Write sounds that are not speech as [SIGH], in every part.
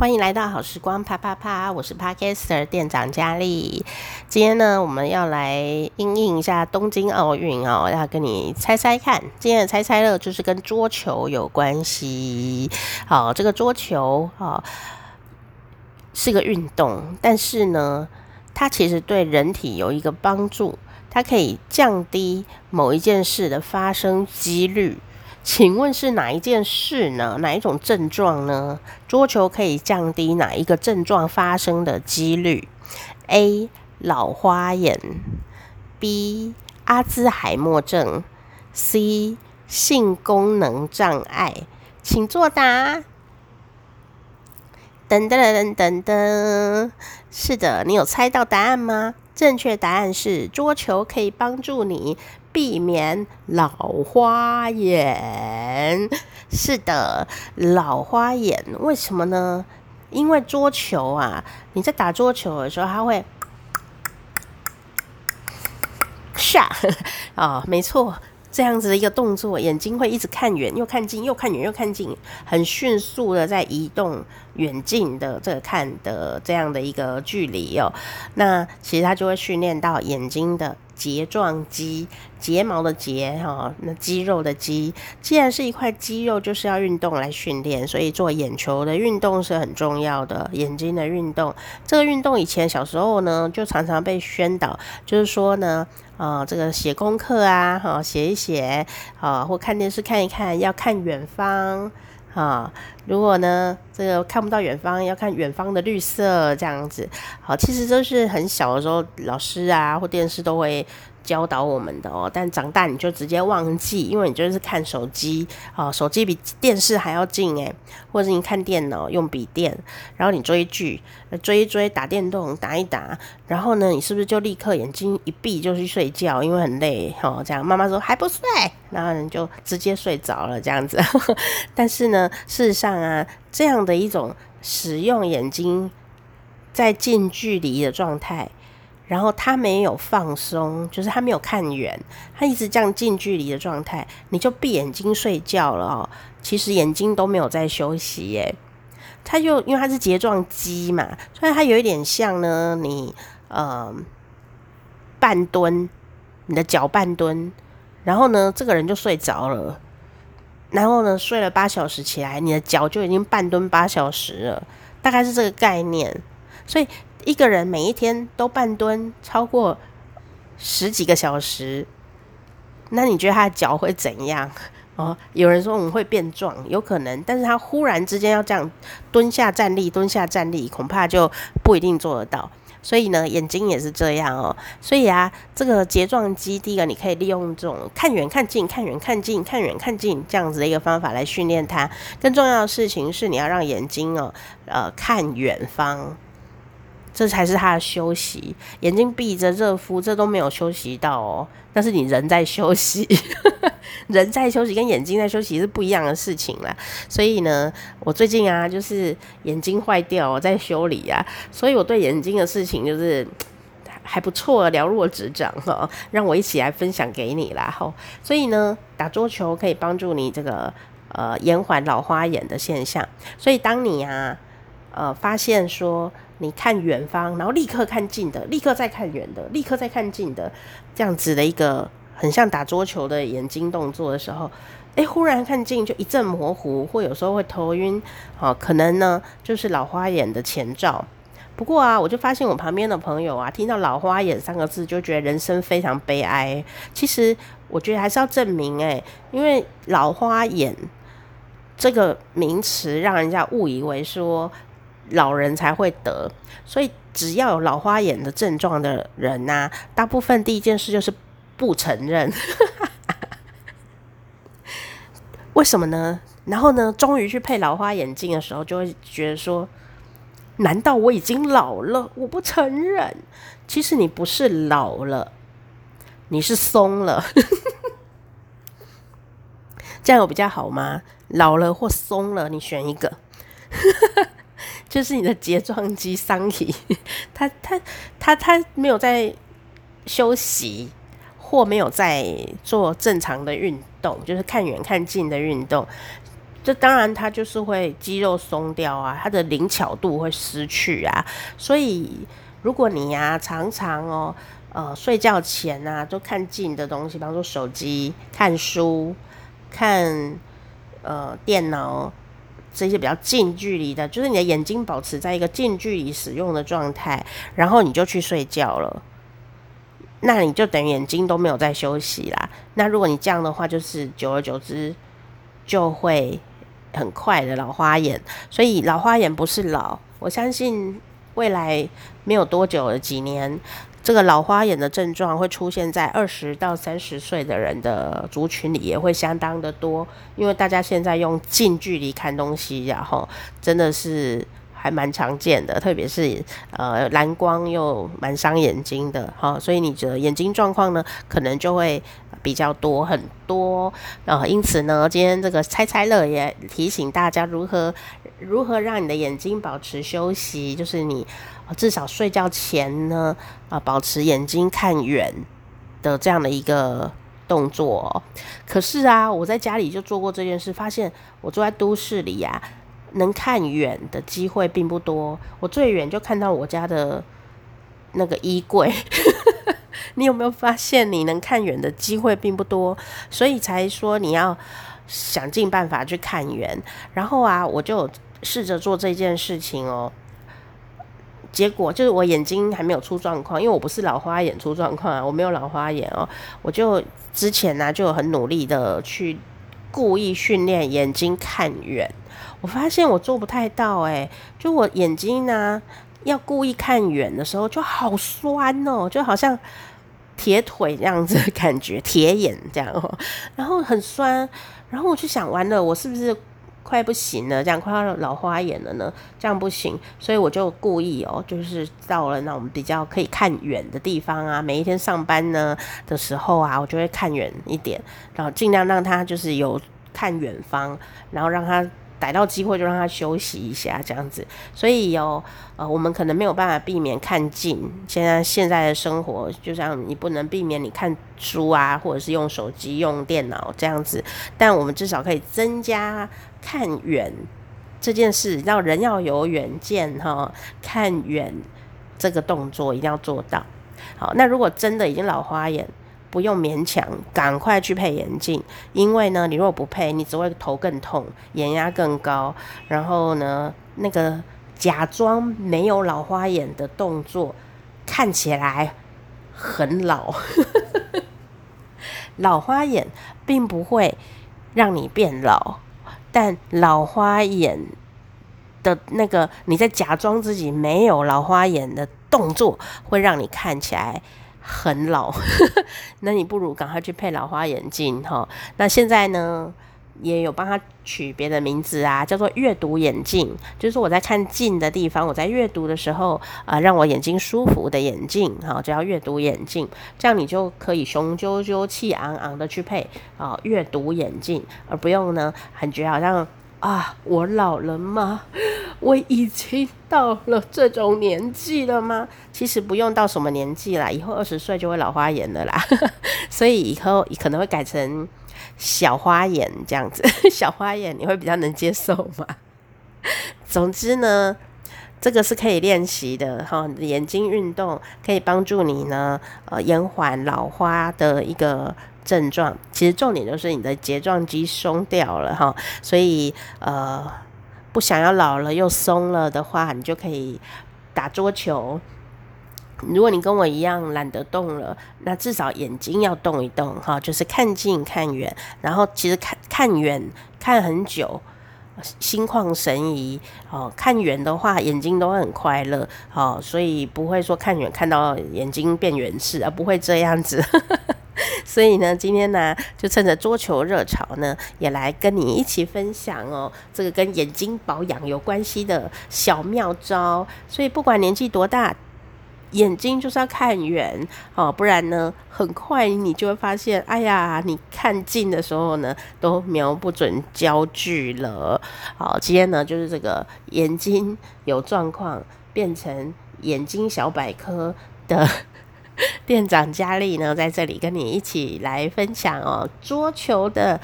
欢迎来到好时光啪啪啪，我是 Podcaster 店长佳丽。今天呢，我们要来因应一下东京奥运哦，要跟你猜猜看。今天的猜猜乐就是跟桌球有关系。好，这个桌球啊是个运动，但是呢，它其实对人体有一个帮助，它可以降低某一件事的发生几率。请问是哪一件事呢？哪一种症状呢？桌球可以降低哪一个症状发生的几率？A. 老花眼，B. 阿兹海默症，C. 性功能障碍。请作答。噔噔噔噔噔，是的，你有猜到答案吗？正确答案是桌球可以帮助你避免老花眼。[LAUGHS] 是的，老花眼为什么呢？因为桌球啊，你在打桌球的时候，它会 [COUGHS] 吓啊，没错。这样子的一个动作，眼睛会一直看远，又看近，又看远，又看近，很迅速的在移动远近的这个看的这样的一个距离哦。那其实它就会训练到眼睛的睫状肌，睫毛的睫哈，那肌肉的肌。既然是一块肌肉，就是要运动来训练，所以做眼球的运动是很重要的。眼睛的运动，这个运动以前小时候呢，就常常被宣导，就是说呢。啊、这个写功课啊，哈、写一写，啊、或看电视看一看，要看远方，啊、如果呢，这个看不到远方，要看远方的绿色，这样子，好，其实都是很小的时候，老师啊或电视都会。教导我们的哦，但长大你就直接忘记，因为你就是看手机哦，手机比电视还要近诶，或者你看电脑用笔电，然后你追剧，追一追，打电动，打一打，然后呢，你是不是就立刻眼睛一闭就去睡觉，因为很累哦，这样妈妈说还不睡，然后你就直接睡着了这样子。[LAUGHS] 但是呢，事实上啊，这样的一种使用眼睛在近距离的状态。然后他没有放松，就是他没有看远，他一直这样近距离的状态，你就闭眼睛睡觉了哦。其实眼睛都没有在休息耶，他就因为他是睫状肌嘛，所以他有一点像呢，你呃半蹲，你的脚半蹲，然后呢这个人就睡着了，然后呢睡了八小时起来，你的脚就已经半蹲八小时了，大概是这个概念，所以。一个人每一天都半蹲超过十几个小时，那你觉得他的脚会怎样？[LAUGHS] 哦，有人说我们会变壮，有可能，但是他忽然之间要这样蹲下站立，蹲下站立，恐怕就不一定做得到。所以呢，眼睛也是这样哦。所以啊，这个睫状肌，第一个你可以利用这种看远看近、看远看近、看远看近这样子的一个方法来训练它。更重要的事情是，你要让眼睛哦，呃，看远方。这才是他的休息，眼睛闭着热敷，这都没有休息到哦。但是你人在休息，[LAUGHS] 人在休息跟眼睛在休息是不一样的事情啦。所以呢，我最近啊，就是眼睛坏掉，我在修理啊，所以我对眼睛的事情就是还不错，了若指掌哈。让我一起来分享给你啦。吼，所以呢，打桌球可以帮助你这个呃延缓老花眼的现象。所以当你啊呃发现说。你看远方，然后立刻看近的，立刻再看远的，立刻再看近的，这样子的一个很像打桌球的眼睛动作的时候，诶，忽然看近就一阵模糊，或有时候会头晕，哦，可能呢就是老花眼的前兆。不过啊，我就发现我旁边的朋友啊，听到老花眼三个字就觉得人生非常悲哀。其实我觉得还是要证明，诶，因为老花眼这个名词让人家误以为说。老人才会得，所以只要有老花眼的症状的人呐、啊，大部分第一件事就是不承认。[LAUGHS] 为什么呢？然后呢，终于去配老花眼镜的时候，就会觉得说：难道我已经老了？我不承认。其实你不是老了，你是松了。[LAUGHS] 这样有比较好吗？老了或松了，你选一个。就是你的睫状肌松去，他他他他没有在休息，或没有在做正常的运动，就是看远看近的运动，这当然它就是会肌肉松掉啊，它的灵巧度会失去啊。所以如果你呀、常常哦，呃，睡觉前啊都看近的东西，比方说手机、看书、看呃电脑。这些比较近距离的，就是你的眼睛保持在一个近距离使用的状态，然后你就去睡觉了，那你就等于眼睛都没有在休息啦。那如果你这样的话，就是久而久之就会很快的老花眼。所以老花眼不是老，我相信未来没有多久的几年。这个老花眼的症状会出现在二十到三十岁的人的族群里，也会相当的多，因为大家现在用近距离看东西，然后真的是还蛮常见的，特别是呃蓝光又蛮伤眼睛的哈，所以你的眼睛状况呢，可能就会比较多很多啊。因此呢，今天这个猜猜乐也提醒大家如何如何让你的眼睛保持休息，就是你。至少睡觉前呢，啊，保持眼睛看远的这样的一个动作。可是啊，我在家里就做过这件事，发现我住在都市里呀，能看远的机会并不多。我最远就看到我家的那个衣柜。[LAUGHS] 你有没有发现，你能看远的机会并不多，所以才说你要想尽办法去看远。然后啊，我就试着做这件事情哦。结果就是我眼睛还没有出状况，因为我不是老花眼出状况啊，我没有老花眼哦。我就之前呢、啊、就很努力的去故意训练眼睛看远，我发现我做不太到哎、就我眼睛呢要故意看远的时候就好酸哦，就好像铁腿这样子的感觉，铁眼这样哦，然后很酸，然后我就想完了，我是不是？快不行了，这样快要老花眼了呢，这样不行，所以我就故意哦，就是到了那我们比较可以看远的地方啊，每一天上班呢的时候啊，我就会看远一点，然后尽量让他就是有看远方，然后让他。逮到机会就让他休息一下，这样子。所以有呃，我们可能没有办法避免看近。现在现在的生活，就像你不能避免你看书啊，或者是用手机、用电脑这样子。但我们至少可以增加看远这件事，让人要有远见哈。看远这个动作一定要做到。好，那如果真的已经老花眼。不用勉强，赶快去配眼镜，因为呢，你如果不配，你只会头更痛，眼压更高，然后呢，那个假装没有老花眼的动作看起来很老。[LAUGHS] 老花眼并不会让你变老，但老花眼的那个你在假装自己没有老花眼的动作，会让你看起来。很老，[LAUGHS] 那你不如赶快去配老花眼镜哈。那现在呢，也有帮他取别的名字啊，叫做阅读眼镜，就是我在看近的地方，我在阅读的时候啊、让我眼睛舒服的眼镜哈，叫阅读眼镜。这样你就可以雄赳赳、气昂昂的去配啊阅读眼镜，而不用呢，感觉好像啊，我老了吗？[GASPS] 我已经到了这种年纪了吗？其实不用到什么年纪啦，以后二十岁就会老花眼了啦。[LAUGHS] 所以以后可能会改成小花眼这样子，[LAUGHS] 小花眼你会比较能接受吗？[LAUGHS] 总之呢，这个是可以练习的哈，眼睛运动可以帮助你呢，呃，延缓老花的一个症状。其实重点就是你的睫状肌松掉了哈，所以呃。不想要老了又松了的话，你就可以打桌球。如果你跟我一样懒得动了，那至少眼睛要动一动哈，就是看近看远，然后其实看看远看很久，心旷神怡哦。看远的话，眼睛都会很快乐哦，所以不会说看远看到眼睛变远视，而不会这样子。所以呢，今天呢，就趁着桌球热潮呢，也来跟你一起分享哦，这个跟眼睛保养有关系的小妙招。所以不管年纪多大，眼睛就是要看远哦，不然呢，很快你就会发现，哎呀，你看近的时候呢，都瞄不准焦距了。好，今天呢，就是这个眼睛有状况，变成眼睛小百科的。[LAUGHS] 店长佳丽呢，在这里跟你一起来分享哦，桌球的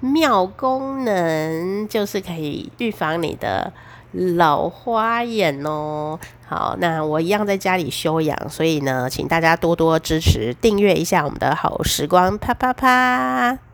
妙功能，就是可以预防你的老花眼哦。好，那我一样在家里休养，所以呢，请大家多多支持，订阅一下我们的好时光，啪啪啪。